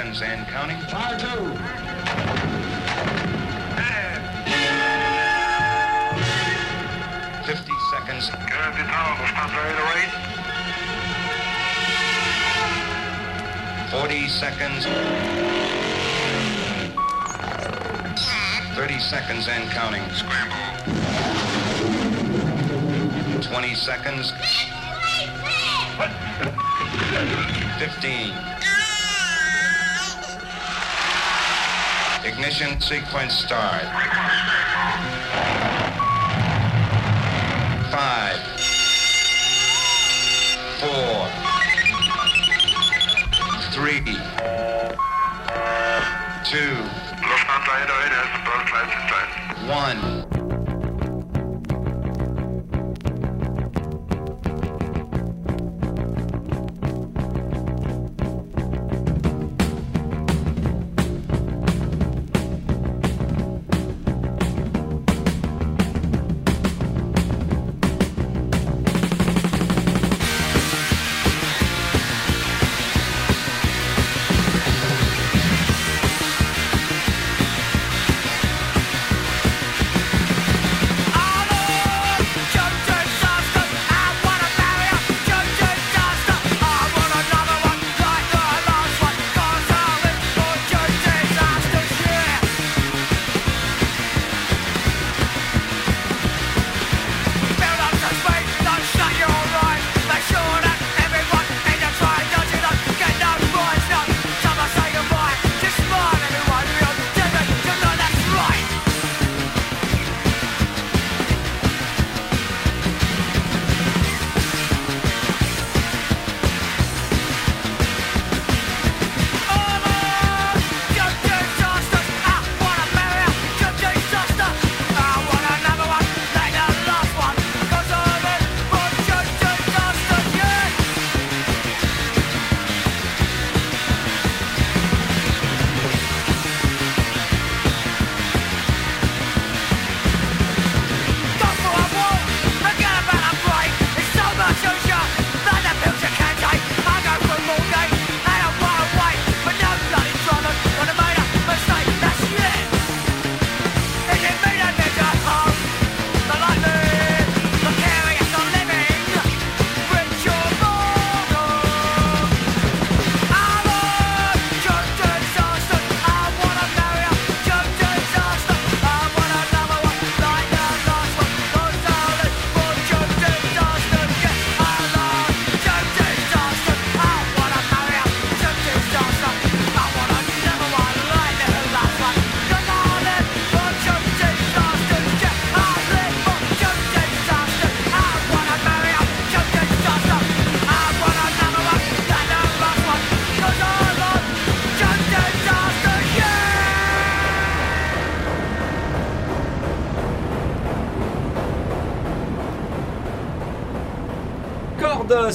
seconds and counting. Fire two. 50 seconds. Will stop 40 seconds. 30 seconds and counting. Scramble. 20 seconds. 15. Ignition sequence start. Five. Four. Three. Two. One.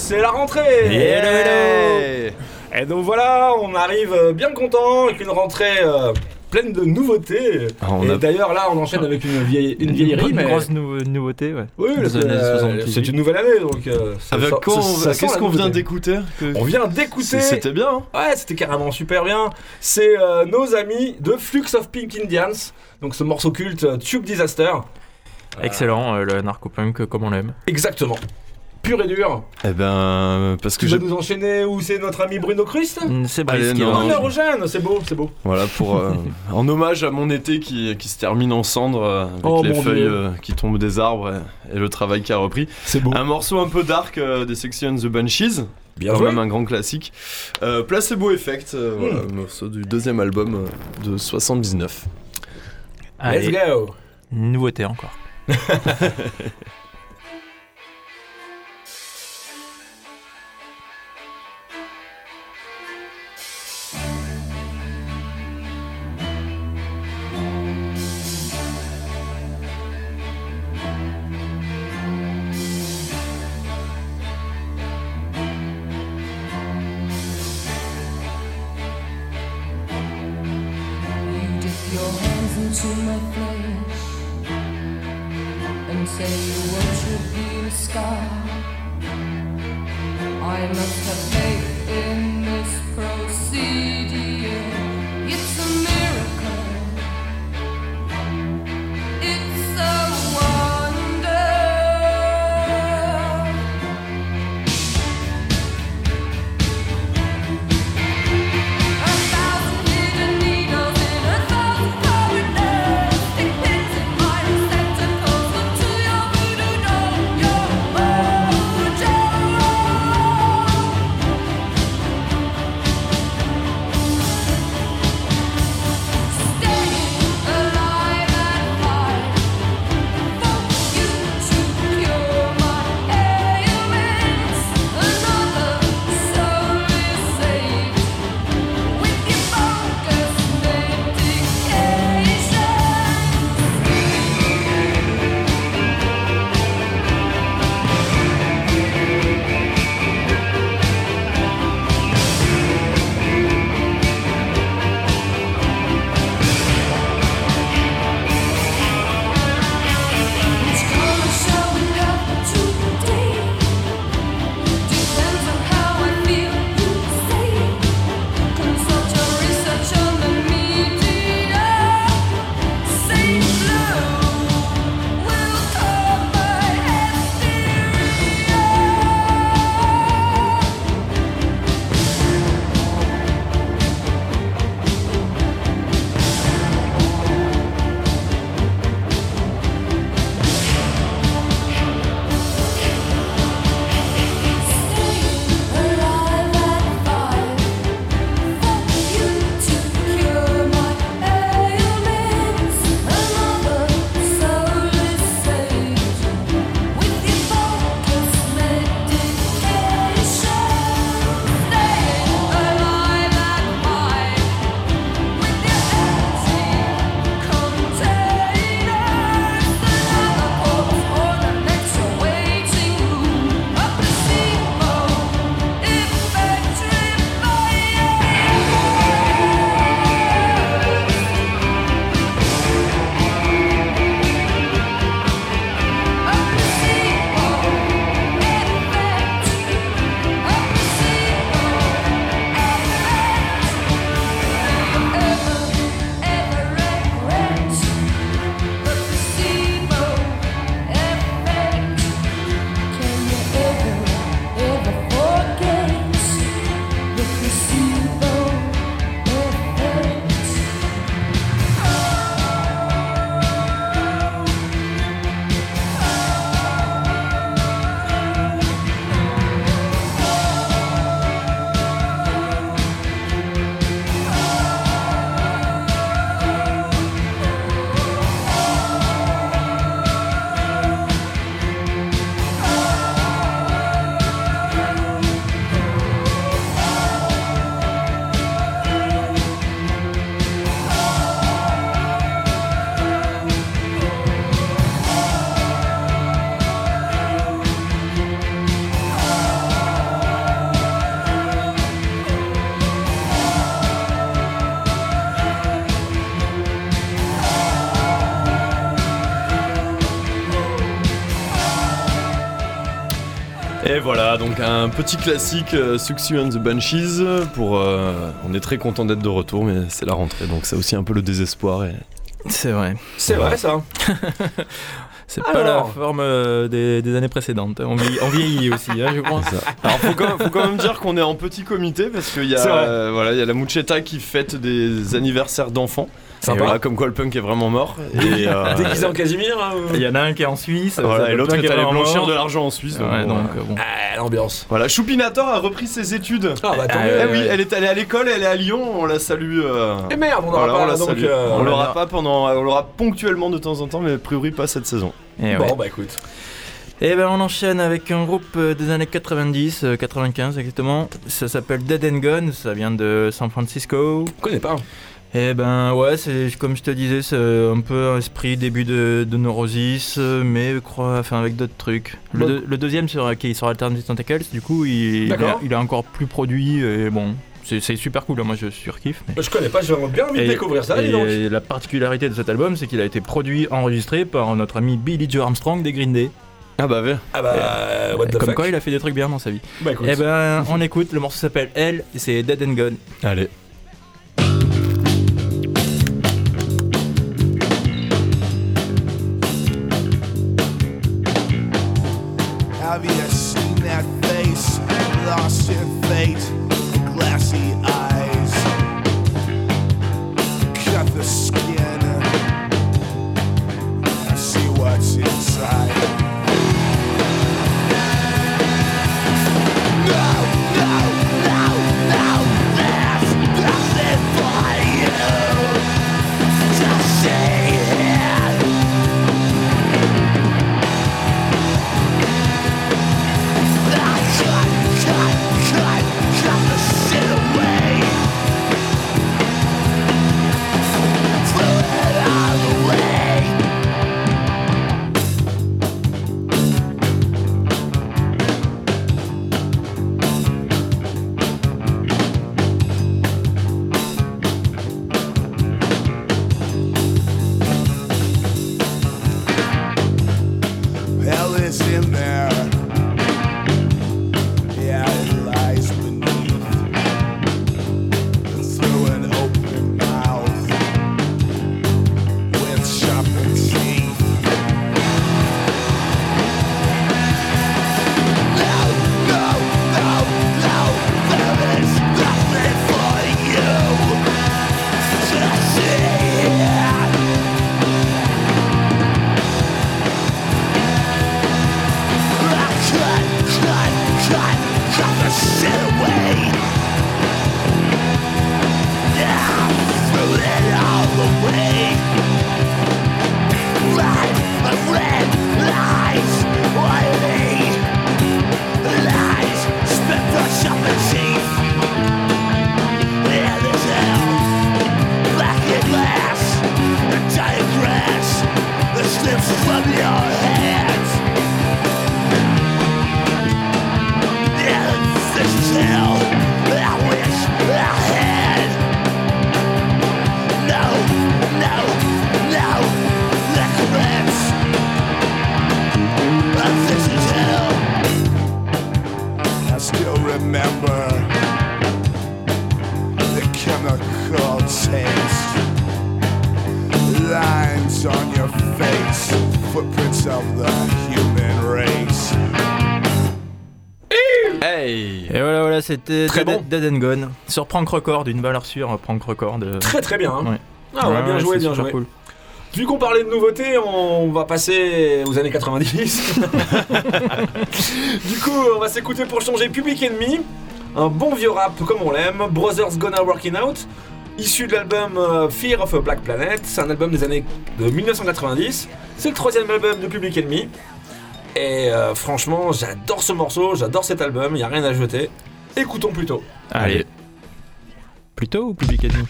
C'est la rentrée Hello, hello Et donc voilà, on arrive euh, bien content avec une rentrée euh, pleine de nouveautés. Ah, on Et a- d'ailleurs là, on enchaîne avec une vieille une vieillerie, Une mais grosse nou- nouveauté, ouais. oui, c'est euh, 78. c'est une nouvelle année, donc euh, Avec quoi Qu'est-ce qu'on vient d'écouter On vient d'écouter. C'était bien. hein Ouais, c'était carrément super bien. C'est euh, nos amis de Flux of Pink Indians, donc ce morceau culte Tube Disaster. Excellent, euh, le narcopunk comme on l'aime. Exactement. Pur et dur. Eh ben, parce que Tu vas j'ai. nous enchaîner où c'est notre ami Bruno Christ Mm, C'est Brice qui non, va- non. Honneur aux jeunes, c'est beau, c'est beau. Voilà, pour. euh, en hommage à mon été qui, qui se termine en cendres, euh, avec Oh, les feuilles euh, qui tombent des arbres et, et le travail qui a repris. C'est beau. Un morceau un peu dark euh, des Section and the Banshees. Bien quand joué. même un grand classique. Euh, Placebo Effect, euh, voilà, Hmm. morceau du deuxième album euh, de 79. Allez, Let's go. nouveauté encore. donc un petit classique euh, Suxu and the Banshees. Pour, euh, on est très content d'être de retour, mais c'est la rentrée, donc c'est aussi un peu le désespoir. Et... C'est vrai. C'est vrai ça. C'est pas la forme euh, des, des années précédentes. On vieillit, on vieillit aussi, hein, je crois. Alors faut quand, même, faut quand même dire qu'on est en petit comité parce qu'il y a euh, voilà il y a la Muchetta qui fête des anniversaires d'enfants. Sympa. Voilà, comme quoi le punk est vraiment mort. Et, euh, Déguisé en Casimir. hein, ou- Il y en a un qui est en Suisse. voilà, et l'autre est allé blanchir mort. de l'argent en Suisse. donc Ouais, bon, donc euh, euh, bon. Ah, l'ambiance. Voilà, Choupinator a repris ses études. Ah bah tant Ah, mieux. Eh oui, elle est allée à l'école, elle est à Lyon, on la salue. euh, Et merde, on n'aura voilà, on pas la donc. salue. euh, on on l'aura l'a- pas pendant, on l'aura ponctuellement de temps en temps, mais a priori pas cette saison. Et Bon ouais. bah écoute. Et ben on enchaîne avec un groupe euh, des années 90, euh, 95 exactement. Ça s'appelle Dead and Gone, ça vient de San Francisco. Je connais pas. Et ben ouais, c'est comme je te disais, c'est un peu un esprit début de, de Neurosis, mais je crois, enfin avec d'autres trucs. Le, deux- le deuxième sera qui est sur Alternative Tentacles, du coup il, il, est encore plus produit et bon, c'est super cool. hein, Moi je surkiffe. Mais... Je connais pas, j'aimerais bien envie de Et- découvrir ça, dis et, donc. euh, la particularité de cet album, c'est qu'il a été produit, enregistré par notre ami Billy Joe Armstrong des Green Day. Ah bah ouais. Ah bah, what the Comme fuck. quoi, il a fait des trucs bien dans sa vie. Bah écoute. Et ben, on écoute. Le morceau s'appelle Elle, et c'est Dead and Gone. Allez. C'était Très Dead, bon. Dead and Gone. Sur Prank Record, une valeur sûre, Prank Record. euh, Très très bien. hein. Ouais. Ah ouais, ouais, bien joué, bien joué. cool. Vu qu'on parlait de nouveautés, on va passer aux années 90. du coup, on va s'écouter pour changer Public Enemy, un bon vieux rap comme on l'aime, Brothers Gonna Working Out, issu de l'album euh, Fear of a Black Planet, c'est un album des années de 1990, c'est le troisième album de Public Enemy. Et euh, franchement, j'adore ce morceau, j'adore cet album, il n'y a rien à jeter. Écoutons plutôt. Allez. Plutôt ou Public Enemy.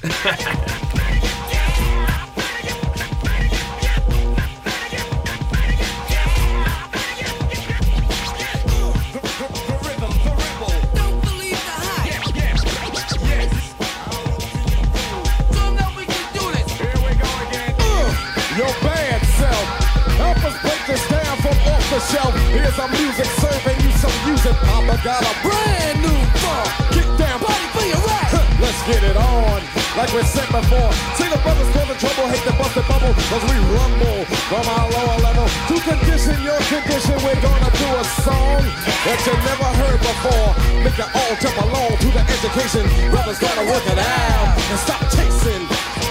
Help us break this down from off the shelf. Here's our music serving you some music, Papa got a brand new funk. Kick down, Party for your right. Let's get it on, like we said before. See the brothers cause the trouble, hate the busted bubble, cause we rumble from our lower level. To condition your condition, we're gonna do a song that you never heard before. Make it all jump along to the education. Brothers gotta work it out and stop chasing.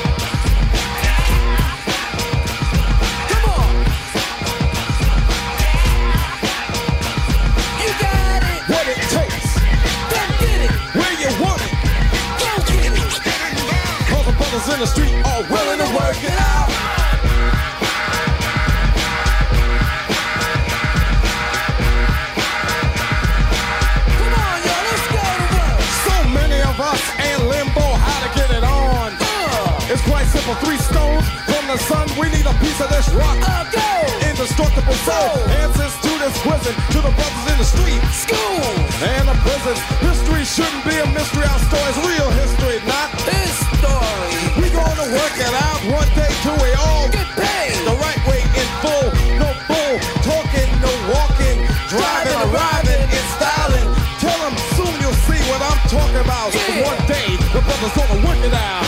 In the street are willing to work it out. Come on, y'all. Let's go to work. So many of us in limbo, how to get it on. Uh, It's quite simple, three stones from the sun. We need a piece of this rock. uh, go. Indestructible soul. Answers to this question to the brothers in the street. School. And the prisons. History shouldn't be a mystery. Our story's real history, the brothers gonna work it out.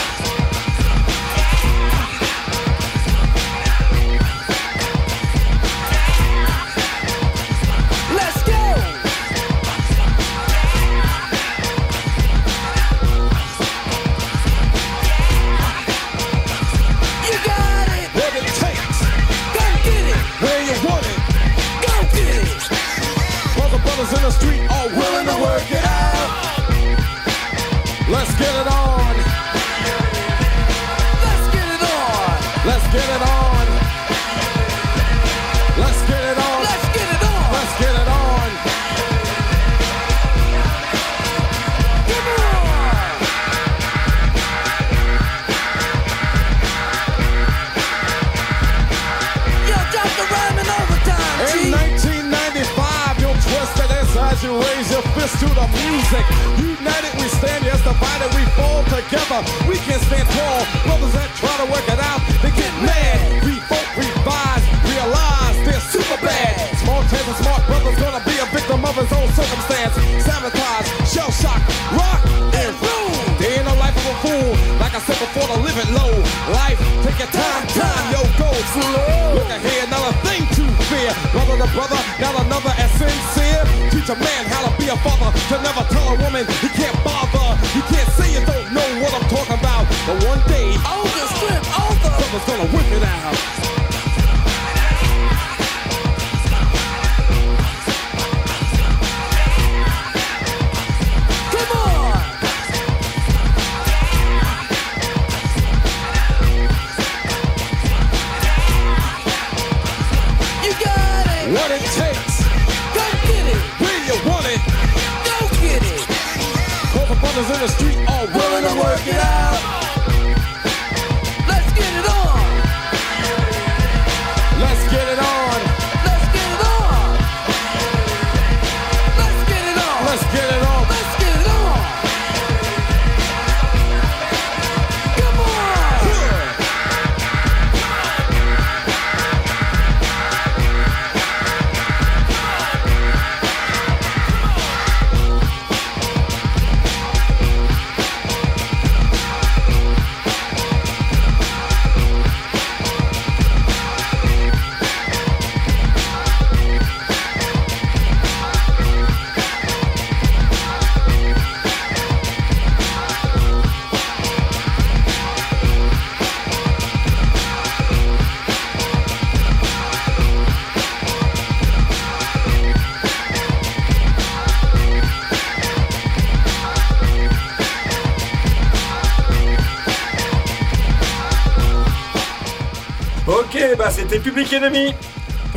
Public Enemy.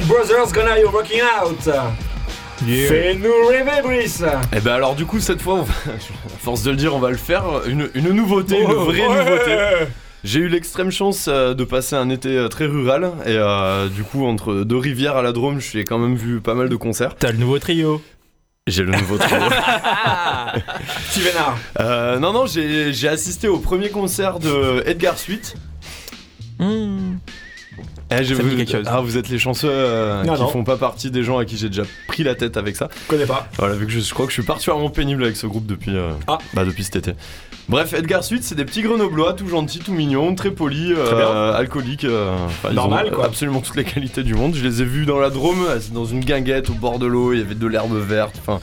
Brothers Gonna You Rocking Out. Fais-nous rêver, Brice. Et ben alors du coup cette fois, on va, à force de le dire, on va le faire. Une, une nouveauté, une Oh, vraie ouais. nouveauté. J'ai eu l'extrême chance euh, de passer un été euh, très rural et euh, du coup entre deux rivières à la Drôme, je suis quand même vu pas mal de concerts. T'as le nouveau trio. J'ai le nouveau trio. Petit vénard. Euh, non non, j'ai j'ai assisté au premier concert de Edgar Sweet. Eh, quelque chose. Ah, vous êtes les chanceux euh, Non, qui non. font pas partie des gens à qui j'ai déjà pris la tête avec ça. Je connais pas. Voilà, vu que je, je crois que je suis particulièrement pénible avec ce groupe depuis, euh, Ah. bah, depuis cet été. Bref, Edgar Suite, c'est des petits grenoblois, tout gentils, tout mignons, très polis, euh, alcooliques. euh, Normal, ont quoi. Absolument toutes les qualités du monde. Je les ai vus dans la Drôme, dans une guinguette au bord de l'eau, il y avait de l'herbe verte. Enfin,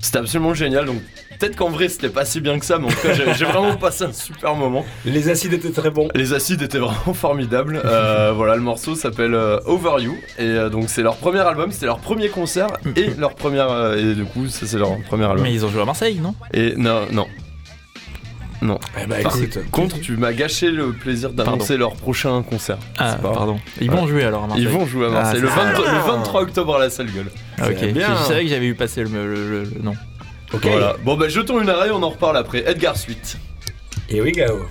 c'était absolument génial. Donc, peut-être qu'en vrai, c'était pas si bien que ça, mais en tout cas, j'ai vraiment passé un super moment. Les acides étaient très bons. Les acides étaient vraiment formidables. Euh, voilà, le morceau s'appelle euh, Over You. Et euh, donc, c'est leur premier album, c'était leur premier concert et leur première. euh, et du coup, ça, c'est leur premier album. Mais ils ont joué à Marseille, non? Et non, non. Non. Eh bah Par écoute. contre, tu m'as gâché le plaisir d'annoncer leur prochain concert. Ah, C'est pas pardon. Ils vont jouer alors à Marseille. Ils vont jouer à Marseille Ah, le, c'est 23, ça. le 23 octobre à la salle gueule. Ah, ok. C'est bien. Je savais que j'avais vu passer le, le- le- le nom. Ok. Voilà. Bon, bah, jetons une oreille, on en reparle après. Edgar Suite. Here we go.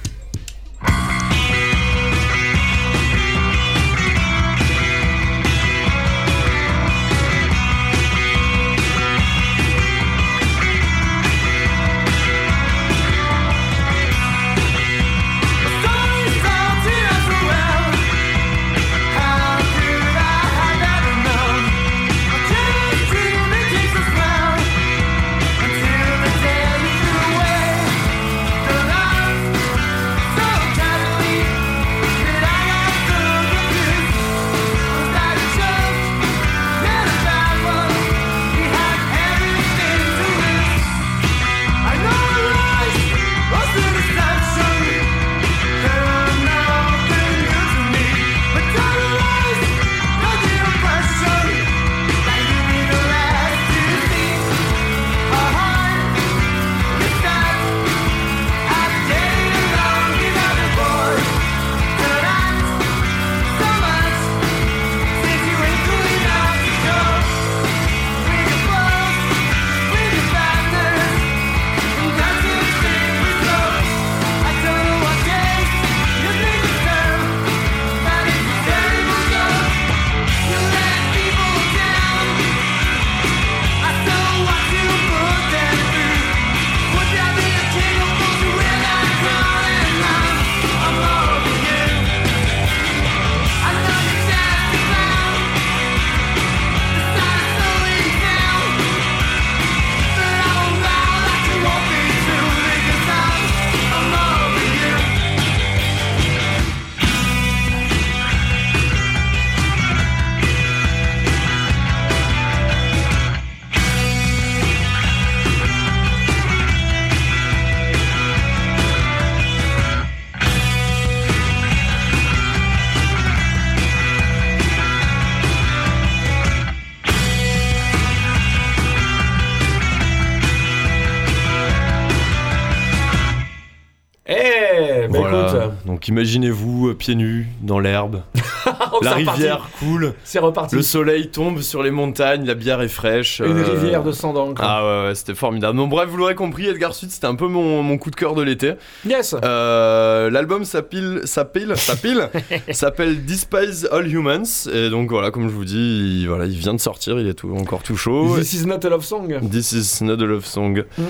Imaginez-vous euh, pieds nus dans l'herbe. Oh, la reparti. rivière coule. C'est reparti. Le soleil tombe sur les montagnes. La bière est fraîche. Une euh, rivière de sang d'encre. Ah ouais, ouais, c'était formidable. Donc bref, vous l'aurez compris, Edgar Suite, c'était un peu mon, mon coup de cœur de l'été. Yes. Euh, L'album s'appelle, s'appelle, s'appelle, Despise All Humans. Et donc voilà, comme je vous dis, il, voilà, il vient de sortir, il est tout, encore tout chaud. This is not a love song. This is not a love song. Mm,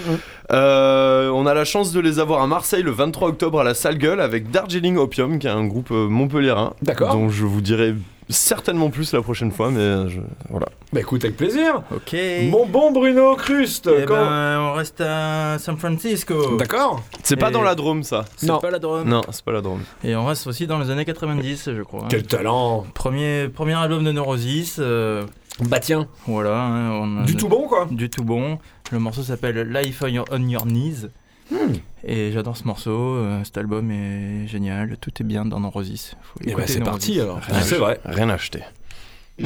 Euh, on a la chance de les avoir à Marseille le 23 octobre à la Salle Gueule avec Darjeeling Opium, qui est un groupe euh, montpelliérain. D'accord. Dont je vous dirai certainement plus la prochaine fois, mais je- voilà. Bah écoute, avec plaisir. Ok. Mon bon Bruno Cruste. Eh quand- ben, on reste à San Francisco. D'accord. C'est pas Et- dans la Drôme, ça. C'est Non. pas la drone. Non, c'est pas la Drôme. Et on reste aussi dans les années 90, je crois. hein. Quel talent. Premier, premier album de Neurosis. euh, Bah tiens, voilà. hein, on a- du tout bon quoi. Du tout bon. Le morceau s'appelle Life on Your, on Your Knees. Et j'adore ce morceau. euh, cet album est génial. Tout est bien dans Neurosis. Faut Et bah écouter c'est Neurosis. parti alors. Rien C'est vrai. Rien acheté.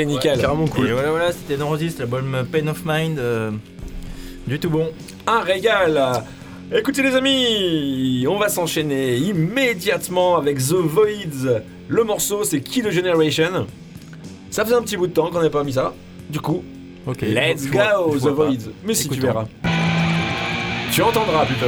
C'est nickel. Carrément cool. Et voilà, voilà, c'était Neurosis, l'album Pain of Mind. euh, du tout bon. Un régal. Écoutez les amis, on va s'enchaîner immédiatement avec The Voids. Le morceau c'est the Generation. Ça faisait un petit bout de temps qu'on n'avait pas mis ça. Du coup, Ok. let's vois- go The. Voids. Mais si tu Écoutons. verras. Tu entendras plutôt.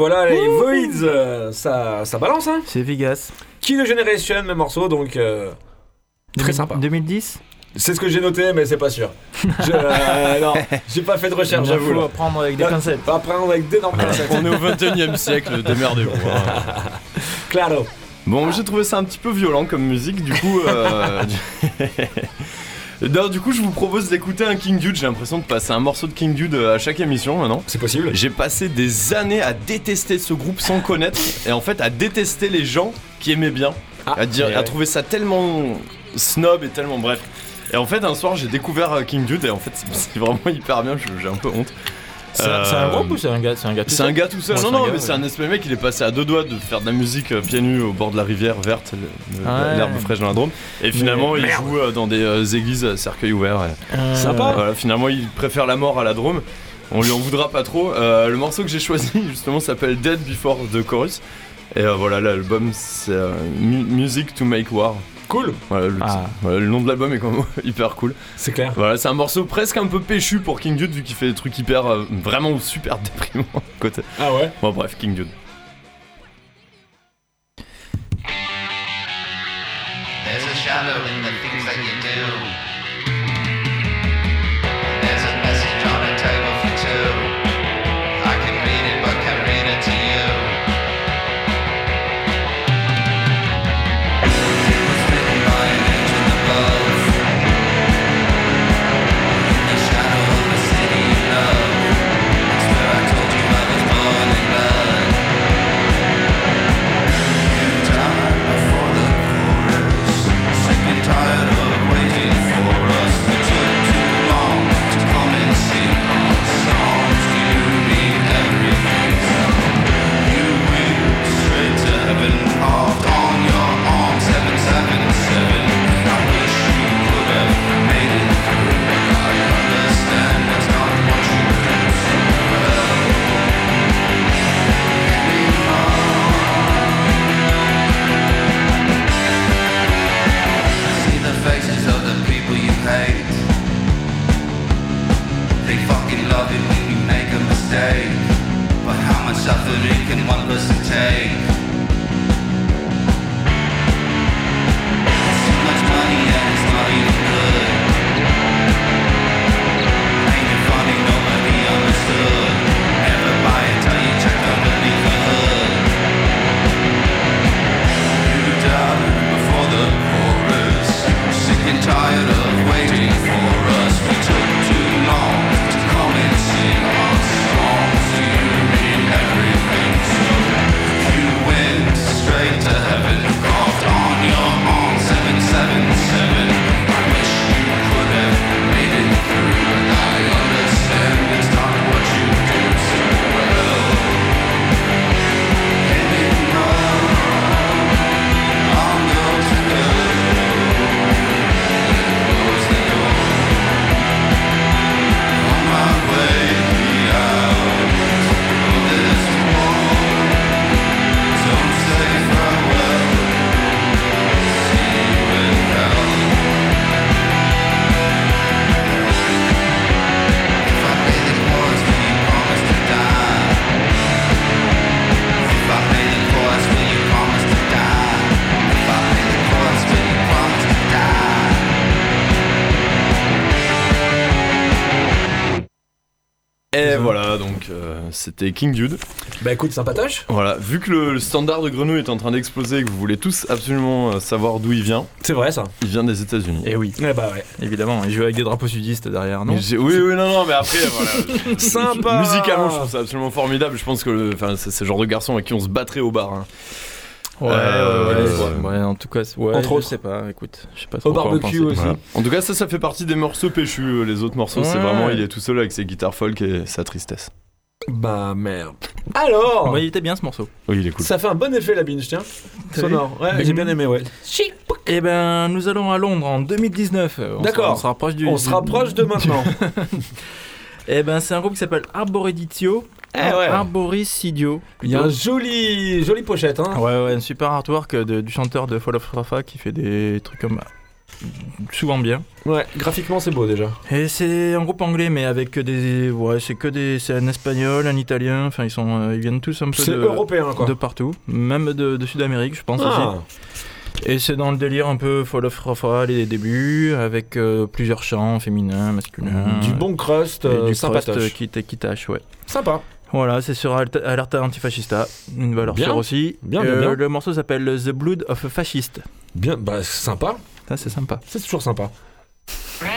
Voilà les Voids, euh, ça, ça balance hein. C'est Vegas. Key the Generation, le morceau donc. euh, Très 2000- sympa. 2010 C'est ce que j'ai noté, mais c'est pas sûr. Je, euh, non, j'ai pas fait de recherche, j'avoue. J'avoue là. prendre avec des Là, pincettes. Pas prendre avec d'énormes pincettes. On est au 21 e siècle, démerdez-vous. hein. Claro. Bon, j'ai trouvé ça un petit peu violent comme musique, du coup. euh, Non, du coup, je vous propose d'écouter un King Dude. J'ai l'impression de passer un morceau de King Dude à chaque émission maintenant. C'est possible. J'ai passé des années à détester ce groupe sans connaître et en fait à détester les gens qui aimaient bien, Ah, à dire, ouais, à trouver ça tellement snob et tellement bref. Et en fait, un soir, j'ai découvert euh, King Dude et en fait, c'est- vraiment hyper bien. je- J'ai un peu honte. C'est un- Euh, groupe ou c'est un gars C'est un gars tout C'est un seul gars tout seul. Ouais, non, non, gars, mais c'est un espèce de mec, il est passé à deux doigts de faire de la musique euh, pieds nus au bord de la rivière verte, Ouais. l'herbe fraîche dans la Drôme. Et finalement, il joue euh, dans des euh, églises à cercueil ouvert. et- Sympa. voilà, finalement, il préfère la mort à la Drôme. On lui en voudra pas trop. Le morceau que j'ai choisi, justement, s'appelle Dead Before the Chorus. Et voilà, l'album, c'est Mu- Music to Make War. Cool. Voilà, le, Ah. voilà, le nom de l'album est quand même hyper cool. C'est clair. Voilà, c'est un morceau presque un peu péchu pour King Dude, vu qu'il fait des trucs hyper, euh, vraiment super déprimants. Côté. Ah ouais. Bon, bref, King Dude. There's a shadow in the But how much suffering can one person take? C'était King Dude. Bah écoute, sympatoche. Voilà, vu que le, le standard de grenouille est en train d'exploser et que vous voulez tous absolument euh, savoir d'où il vient, C'est vrai ça. il vient des États-Unis. Et oui, Eh bah ouais. évidemment, il joue avec des drapeaux sudistes derrière, non Mais j'ai- Oui, oui, non, non, mais après, voilà. Sympa. Musicalement, je trouve ça absolument formidable. Je pense que le- enfin, c'est c'est le genre de garçon avec qui on se battrait au bar. hein. Ouais, Euh, ouais, ouais, ouais, ouais, en tout cas, c'est- ouais, Entre je autres. sais pas, écoute, je sais pas trop Au quoi en barbecue penser. aussi. Voilà. En tout cas, ça, ça fait partie des morceaux péchus. euh, Les autres morceaux, c'est Ouais. vraiment, il est tout seul avec ses guitares folk et sa tristesse. Bah merde. Alors, Ouais, il était bien ce morceau. Oui, il est cool. ça fait un bon effet la binge, tiens. T'as Sonore. Ouais, j'ai bien aimé, ouais. Eh ben, nous allons à Londres en 2019. On se- D'accord. On se rapproche du. On se du- rapproche de maintenant. Eh ben, c'est un groupe qui s'appelle Arboreditio. Eh ouais. Arboricidio. Il y a un joli, jolie pochette, hein. Ouais, ouais, un super artwork de- du chanteur de Fall of Rafa qui fait des trucs comme. Souvent bien. Ouais, graphiquement c'est beau déjà. Et c'est un groupe anglais, mais avec que des. Ouais, c'est que des. C'est un espagnol, un italien, enfin, ils, sont, euh, ils viennent tous un peu C'est de, européen quoi. de partout, même de, de Sud-Amérique, je pense Ah. aussi. Et c'est dans le délire un peu Fall of Rafa, les débuts, avec euh, plusieurs chants féminins, masculins. Du bon crust, et euh, du sympatoche. crust qui, tâche, ouais. Sympa. Voilà, c'est sur Alerta Antifascista, une valeur Bien. sûre aussi. Bien, bien, bien. Le morceau s'appelle The Blood of a Fascist. Bien, bah sympa. Ça, c'est sympa. C'est toujours sympa.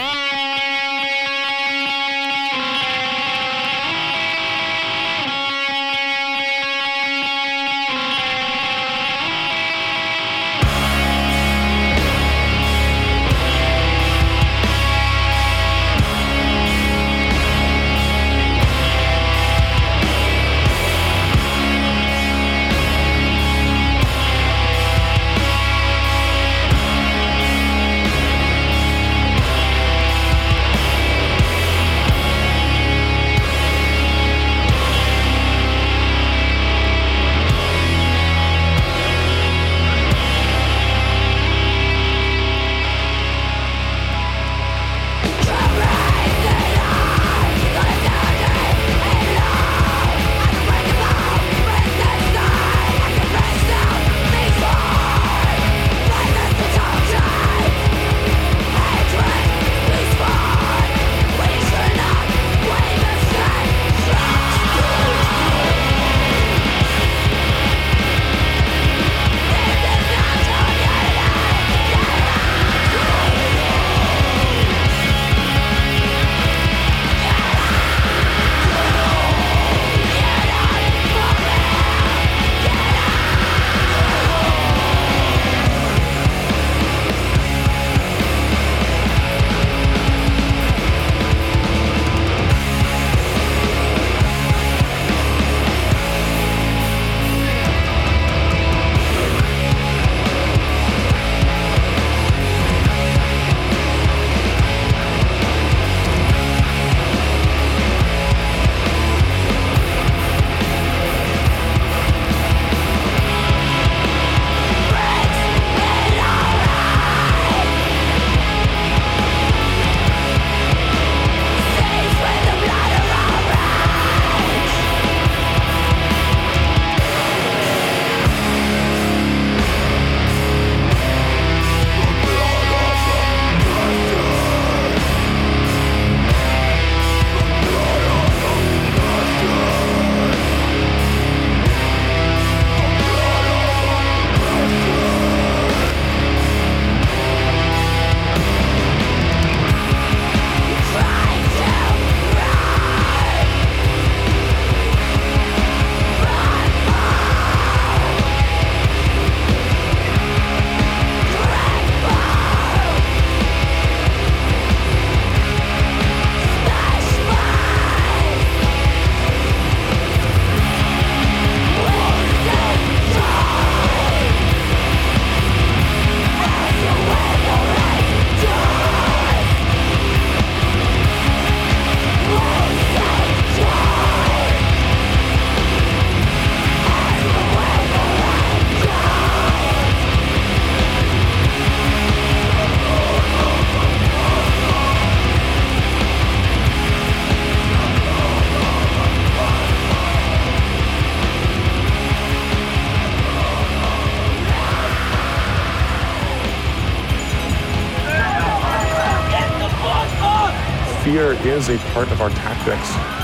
is a part of our tactics.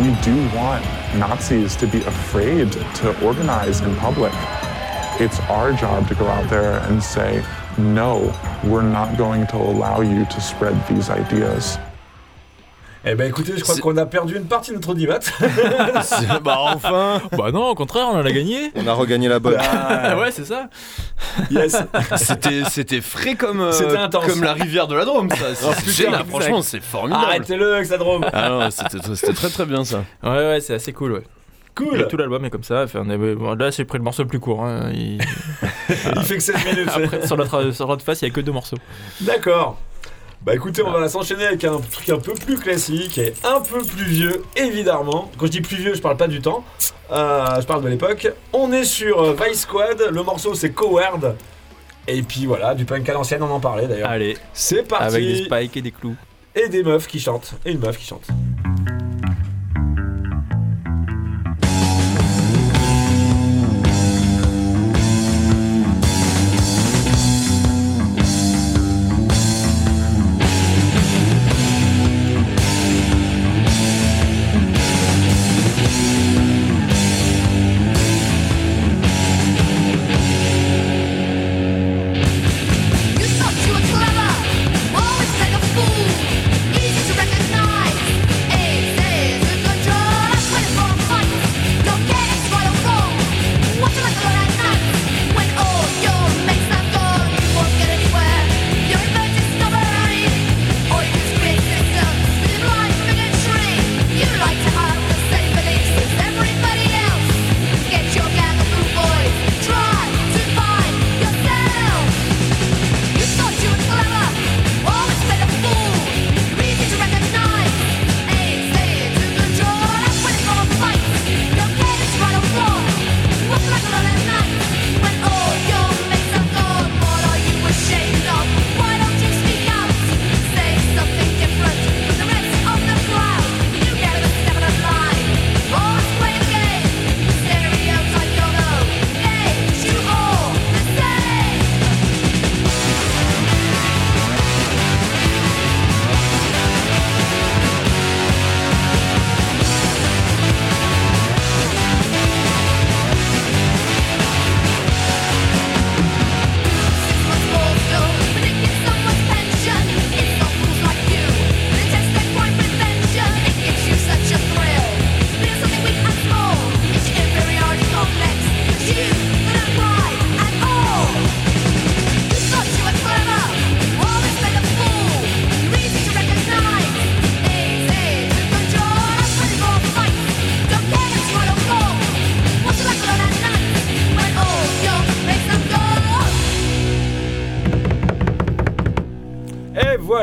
we do want Nazis to be afraid to organize in public. It's our job to go out there and say, no, we're not going to allow you to spread these ideas. Eh ben écoutez, je crois qu'on a perdu une partie de notre audimat. bah enfin Bah non, au contraire, on en a gagné On a regagné la bonne. Ah ouais, c'est ça Yes. C'était, c'était frais comme, euh, comme la rivière de la Drôme, ça. C'est Oh, c'est putain, génial, franchement, c'est formidable. Arrêtez-le avec sa drôme. Ah non, c'était, c'était très très bien ça. Ouais, ouais, c'est assez cool, ouais. Cool. Et tout l'album est comme ça. Enfin, bon, là, j'ai pris le morceau le plus court. hein, il- Il fait que 7 minutes. Après, sur l'autre sur l'autre face, il y a que deux morceaux. D'accord. Bah écoutez, on va s'enchaîner avec un truc un peu plus classique et un peu plus vieux, évidemment. Quand je dis plus vieux, je parle pas du temps, euh, je parle de l'époque. On est sur euh, Vice Squad, le morceau c'est Coward. Et puis voilà, du punk à l'ancienne, on en parlait d'ailleurs. Allez, C'est parti avec des spikes et des clous. Et des meufs qui chantent. Et une meuf qui chante.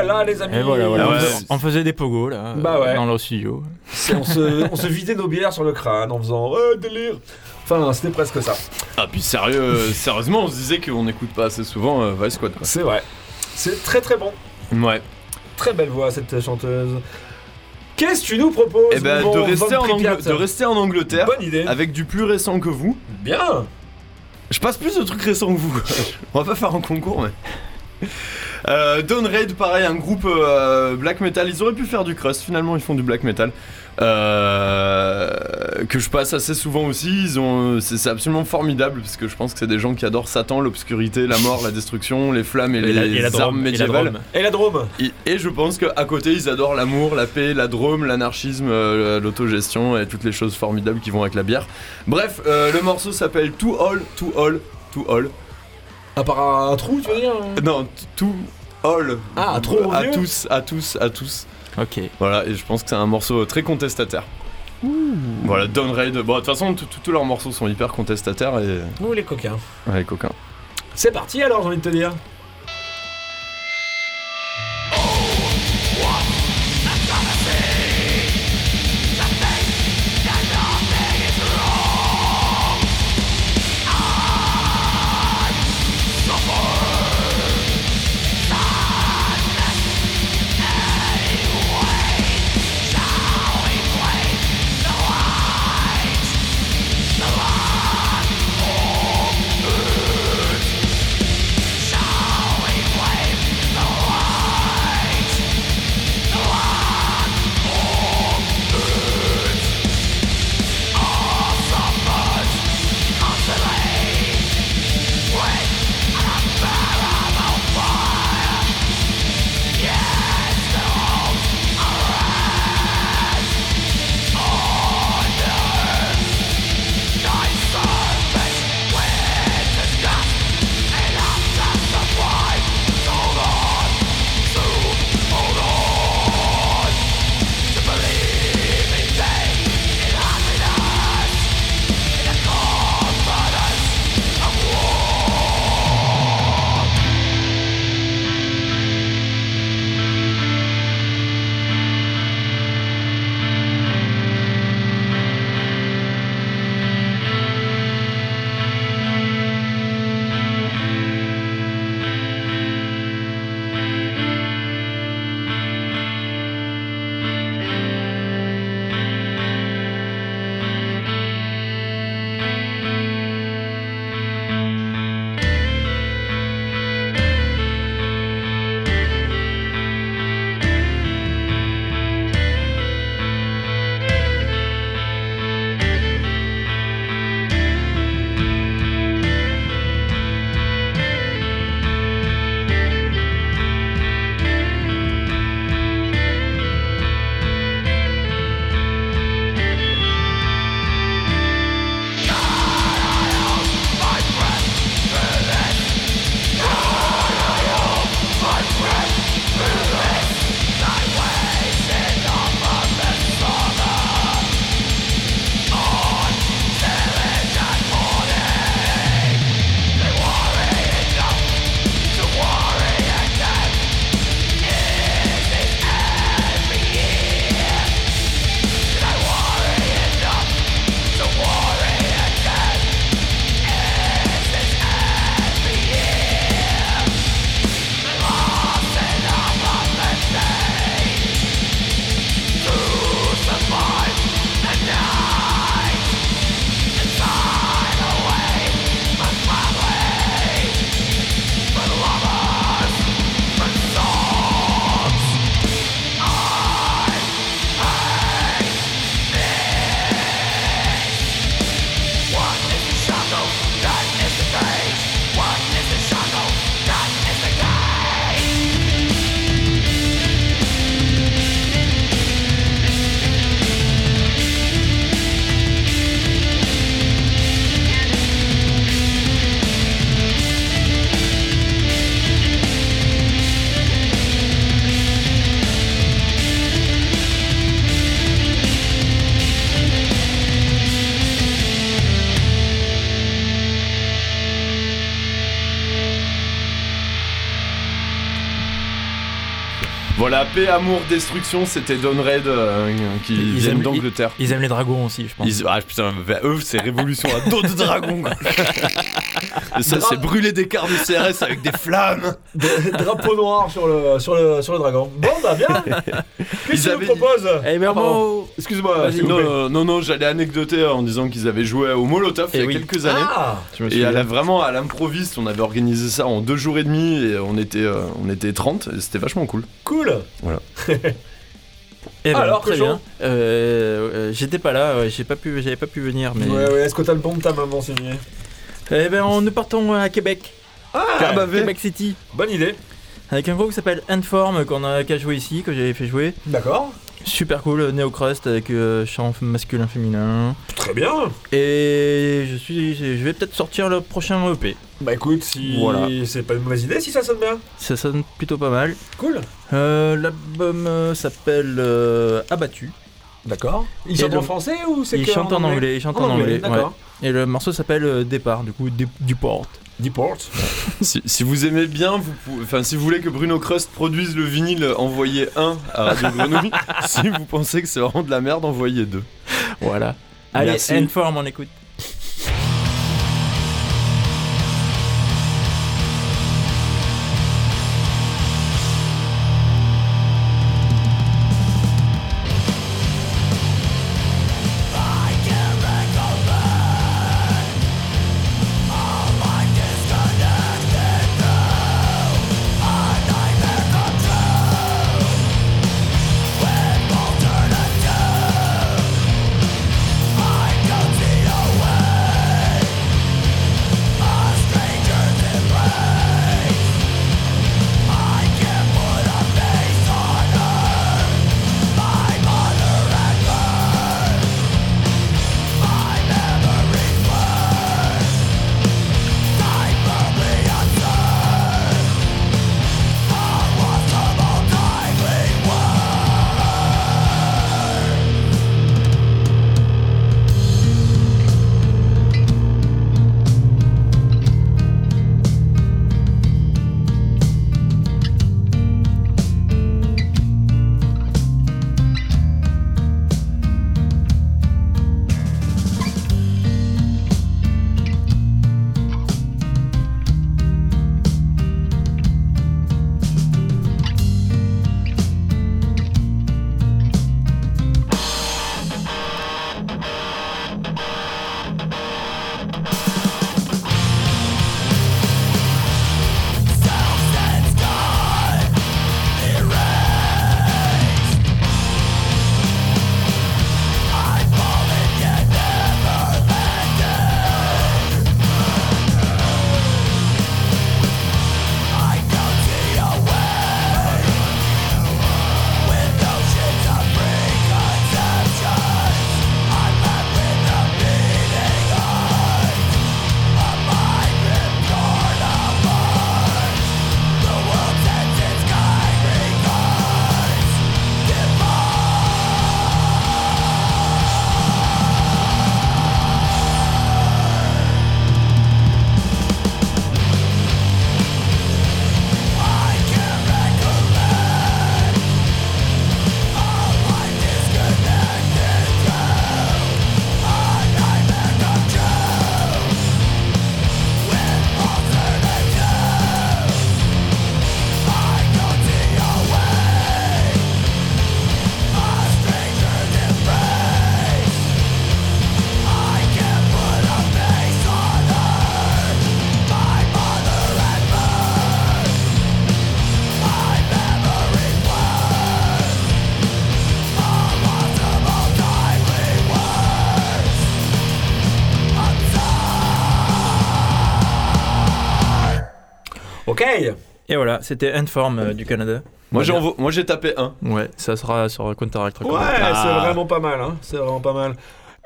Voilà les amis Et voilà, voilà. Ah on, ouais. faisait, on faisait des pogos là, Bah euh, ouais. dans le studio. On, se, on se vidait nos bières sur le crâne en faisant Ouais, délire Enfin, c'était presque ça. Ah, puis sérieux, euh, sérieusement, on se disait qu'on n'écoute pas assez souvent euh, Vice Squad. C'est vrai. C'est très très bon. Ouais. Très belle voix cette chanteuse. Qu'est-ce que tu nous proposes Et ben, de rester, en Pripyat Angl- de rester en Angleterre Bonne idée. avec du plus récent que vous. Bien Je passe plus de trucs récents que vous. On va pas faire un concours, mais. Euh, Dawn Raid, pareil, un groupe euh, black metal. Ils auraient pu faire du crust, finalement, ils font du black metal. Euh, que je passe assez souvent aussi. Ils ont, c'est, c'est absolument formidable parce que je pense que c'est des gens qui adorent Satan, l'obscurité, la mort, la destruction, les flammes et, Et les la- et la armes Drôme, médiévales. Et la Drôme Et, et je pense qu'à côté, ils adorent l'amour, la paix, la drôme, l'anarchisme, euh, l'autogestion et toutes les choses formidables qui vont avec la bière. Bref, euh, le morceau s'appelle To All, To All, To All. À part un trou, tu veux dire hein Non, t- To All. Ah, trop À tous, à tous, à tous. Ok. Voilà, et je pense que c'est un morceau très contestataire. Voilà, Down Raid. Bon, de toute façon, tout- tout- tous leurs morceaux sont hyper contestataires et. Nous les coquins. Ouais, coquins. C'est parti alors, j'ai envie de te dire. Paix, amour, destruction, c'était Don Red euh, qui Ils viennent aiment- d'Angleterre. Ils aiment les dragons aussi, je pense. Ils- ah putain, bah, eux c'est révolution à dos de dragon. quoi. Et ça c'est brûler des quarts du CRS avec des flammes. Des drapeaux noirs sur le, sur le, sur le dragon. Bon, bah bien Qu'est-ce Ils qu'il nous avaient- propose Eh Ah, pardon. bon, Excuse-moi, Vas-y. s'il vous Non, plaît. non, non, non, j'allais anecdoter en disant qu'ils avaient joué au Molotov il y Eh a oui. quelques années. Ah je me Et souviens. à la, vraiment à l'improviste, on avait organisé ça en deux jours et demi et on était, euh, on était 30 et c'était vachement cool. Cool Eh ben, Alors, très cochon bien. Euh, euh, J'étais pas là, ouais, j'ai pas pu, j'avais pas pu venir, mais. Ouais, ouais, est-ce que t'as le bon de ta maman signé Eh ben, on, nous partons à Québec, Ah Québec City, Bonne idée avec un groupe qui s'appelle Endform qu'on a qu'à jouer ici, que j'avais fait jouer. D'accord. Super cool, Neocrust avec euh, chant masculin féminin. Très bien Et je suis, je vais peut-être sortir le prochain EP. Bah écoute, si Voilà. c'est pas une mauvaise idée si ça sonne bien. Ça sonne plutôt pas mal. Cool Euh, L'album euh, s'appelle euh, Abattu. D'accord. Il Et chante le- en français ou c'est Il que chante en anglais, il chante en anglais. D'accord. ouais. Et le morceau s'appelle euh, Départ, du coup, Dé- Deport. Deport. Si, si vous aimez bien, vous pouvez- enfin si vous voulez que Bruno Crust produise le vinyle, envoyez un à Radio Grenouille. si vous pensez que c'est vraiment de la merde, envoyez deux. Voilà. Allez, Merci. Endform, on écoute. Ok Et voilà, c'était Endform euh, du Canada. Moi j'ai envo- moi j'ai tapé un. Ouais, ça sera sur Counteract. Ouais, Ah. c'est vraiment pas mal, hein. C'est vraiment pas mal.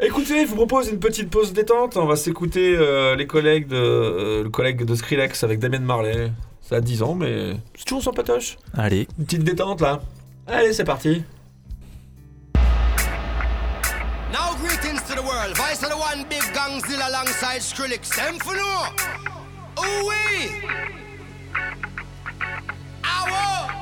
Écoutez, je vous propose une petite pause détente. On va s'écouter euh, les collègues de, euh, le collègue de Skrillex avec Damien Marley. Ça a 10 ans, mais c'est toujours son patoche. Allez. Une petite détente là. Allez, c'est parti. Now greetings to the world. Vice of the one big gangzilla alongside Skrillex. Them for no. Ooh I will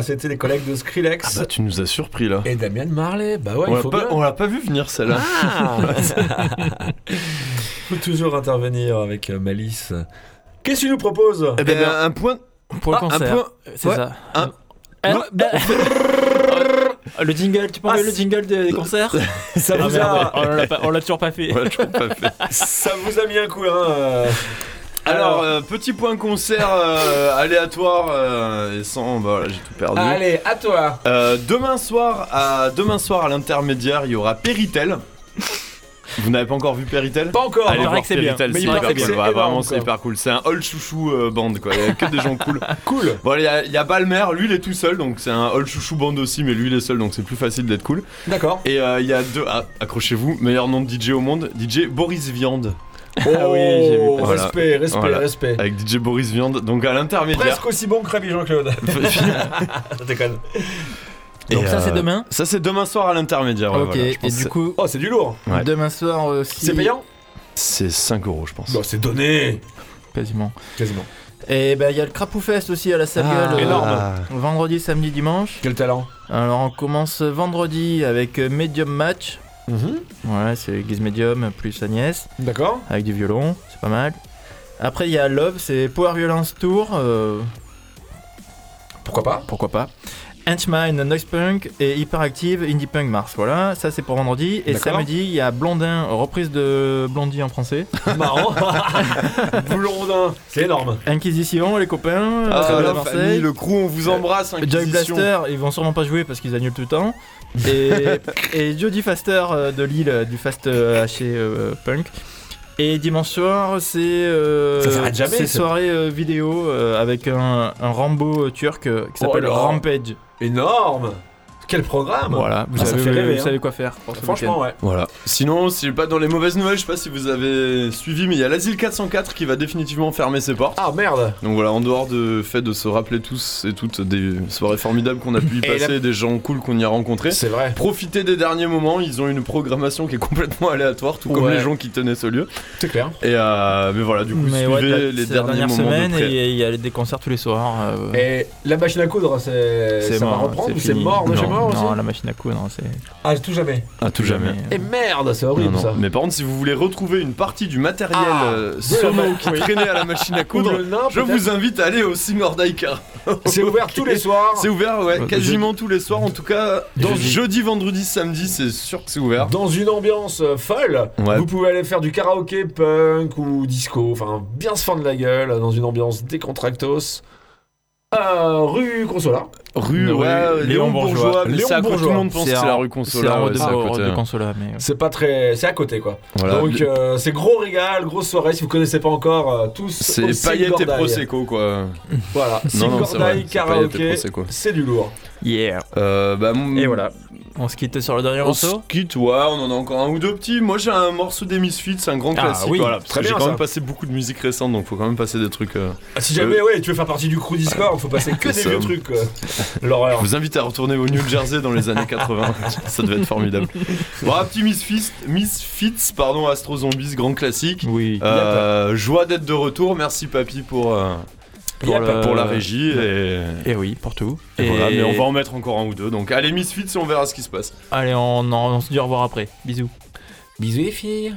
Voilà C'était les collègues de Skrillex. Ah bah tu nous as surpris là. Et Damien Marley, bah ouais, on il l'a faut pas, bien. on l'a pas vu venir celle-là. Ah faut toujours intervenir avec euh, malice. Qu'est-ce que tu nous proposes? Eh ben, un point. Pour le Ah, un concert. point- C'est ouais, ça. un- bah, le jingle, tu peux Ah, le jingle des, concerts? Ça Ah, vous a, on l'a pas- on l'a toujours pas fait. On l'a toujours pas fait. ça vous a mis un coup, hein euh. Alors, euh, petit point concert euh, aléatoire euh, et sans. bah, voilà, j'ai tout perdu. Allez, à toi. Euh, demain soir, à demain soir à l'intermédiaire, il y aura Péritel. Vous n'avez pas encore vu Péritel Pas encore. Allez voir que c'est bien. C'est hyper que c'est cool. Ouais, énorme, vraiment, c'est hyper cool. C'est un old chouchou euh, band, quoi. Il y a que des gens cool. Cool. Bon, il y a, il y a Balmer, lui il est tout seul, donc c'est un old chouchou band aussi, mais lui il est seul, donc c'est plus facile d'être cool. D'accord. Et euh, il y a deux, ah, accrochez-vous, meilleur nom de DJ au monde, DJ Boris Viande, Ah oui, j'ai vu passer. Voilà. Respect, respect, Voilà. respect. avec DJ Boris Viande, donc à l'intermédiaire. Presque aussi bon que Rabbi Jean-Claude. Je déconne. Et, Donc ça, euh, c'est demain Ça c'est demain soir à l'intermédiaire. ouais, Ok, voilà, et du coup, Oh, c'est du lourd. Ouais. demain soir aussi. C'est payant c'est 5 euros, je pense. Non, c'est donné. Quasiment. Quasiment. Et ben il y a le Crapou Fest aussi à la salle Ah, gueule, euh, énorme. vendredi, samedi, dimanche. Quel talent. Alors on commence vendredi avec euh, Medium Match. Mhm. Ouais, c'est l'église Medium plus Agnès. D'accord. Avec du violon, c'est pas mal. Après il y a Love, c'est Power Violence Tour. euh, Pourquoi pas? pourquoi pas. Henchmine, Noise Punk et Hyperactive, Indie Punk Mars. Voilà, ça c'est pour vendredi. Et samedi, il y a Blondin, reprise de Blondie en français. Marrant. Blondin. C'est énorme. Inquisition, les copains. Ah, la Marseille. famille, le crew, on vous embrasse. Joy. Blaster, ils vont sûrement pas jouer parce qu'ils annulent tout le temps. Et, et Jody Faster euh, de Lille, euh, du Fast euh, haché euh, punk. Et dimanche soir, c'est euh, ça. soirée euh, vidéo euh, avec un, un Rambo euh, turc qui s'appelle Oh. Rampage. Énorme. Quel programme. Voilà, vous, Ah, savez, fait rêver, vous hein. savez quoi faire. pour ce Franchement, ouais. Voilà. Sinon, si pas dans les mauvaises nouvelles, je sais pas si vous avez suivi, mais il y a l'Asile 404 qui va définitivement fermer ses portes. Ah merde. Donc voilà, en dehors de fait de se rappeler tous et toutes des soirées formidables qu'on a pu y passer, la- des gens cool qu'on y a rencontrés. C'est vrai. Profitez des derniers moments, ils ont une programmation qui est complètement aléatoire, tout comme les gens qui tenaient ce lieu. C'est clair. Et euh, mais voilà, du coup, Mais suivez ouais, la- les derniers dernière moments semaine de près. et il y a des concerts tous les soirs. euh, Et la machine à coudre, c'est. c'est Ça va mort, reprendre ou c'est mort de chez Non, mort aussi Non, la machine à coudre, c'est Ah, tout jamais. À tout jamais. Et merde, c'est horrible Non, non. ça. Mais par contre, si vous voulez retrouver une partie du matériel Ah, euh, sono qui oui. traînait à la machine à coudre, nain, je vous invite à aller au Sing or Die Car. C'est ouvert tous les soirs. C'est ouvert, ouais, Euh, quasiment tous les soirs. En tout cas, Dans- jeudi, vendredi, samedi, c'est sûr que c'est ouvert. Dans une ambiance euh, folle, Ouais. vous pouvez aller faire du karaoké punk ou disco, enfin bien se fendre la gueule dans une ambiance décontractos. Euh, rue Consola. Rue, ouais, Léon Léon Bourgeois. Bourgeois. Léon c'est à côté, tout Bourgeois. le monde pense que c'est la rue Consola. C'est de, Consola. Mais... C'est pas très, c'est à côté quoi. Voilà. Donc euh, c'est gros régal, grosse soirée. Si vous connaissez pas encore, euh, tous. C'est paillettes et prosecco, quoi. Voilà. C'est karaoké, c'est du lourd. Yeah. Euh, bah, Et voilà. On se quitte sur le dernier On se morceau. quitte, ouais, on en a encore un ou deux petits. Moi j'ai un morceau des Misfits, c'est un grand Ah, classique. oui, voilà, parce très que j'ai quand ça. même passé beaucoup de musique récente, donc faut quand même passer des trucs. euh, Ah, Si jamais, ouais, tu veux faire partie du crew Discord, faut passer que des vieux trucs. Je vous invite à retourner au New Jersey dans les années 80. Ça devait être formidable. Bon, un petit Misfits, Misfits pardon, Astro Zombies, grand classique. Oui. Euh, joie d'être de retour. Merci Papy pour, euh, pour, Yep. la, pour la régie. Et, Et oui, pour tout. et voilà, mais on va en mettre encore un ou deux. Donc allez Misfits et on verra ce qui se passe. Allez, on, on, on se dit au revoir après. Bisous. Bisous les filles.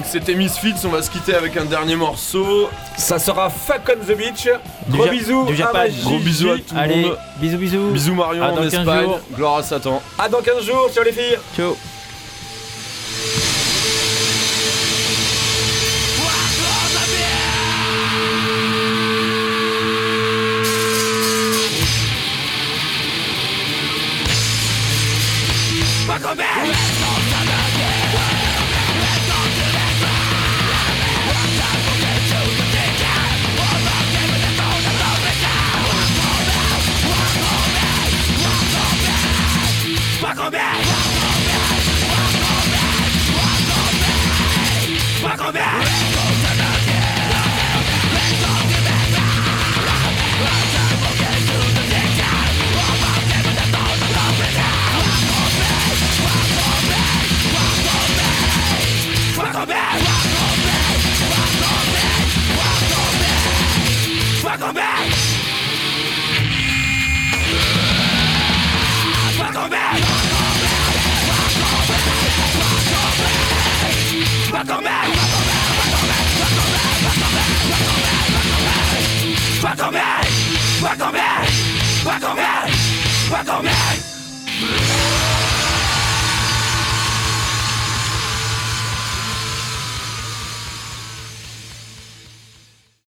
Donc c'était Misfits. On va se quitter avec un dernier morceau. Ça sera Fuck on the Beach. Gros bisous. du Japan. Gros bisous à tout le Allez, monde. bisous, bisous. Bisous Marion À en dans 15 Espagne. jours. Gloire à Satan. À dans 15 jours. Ciao les filles. Ciao.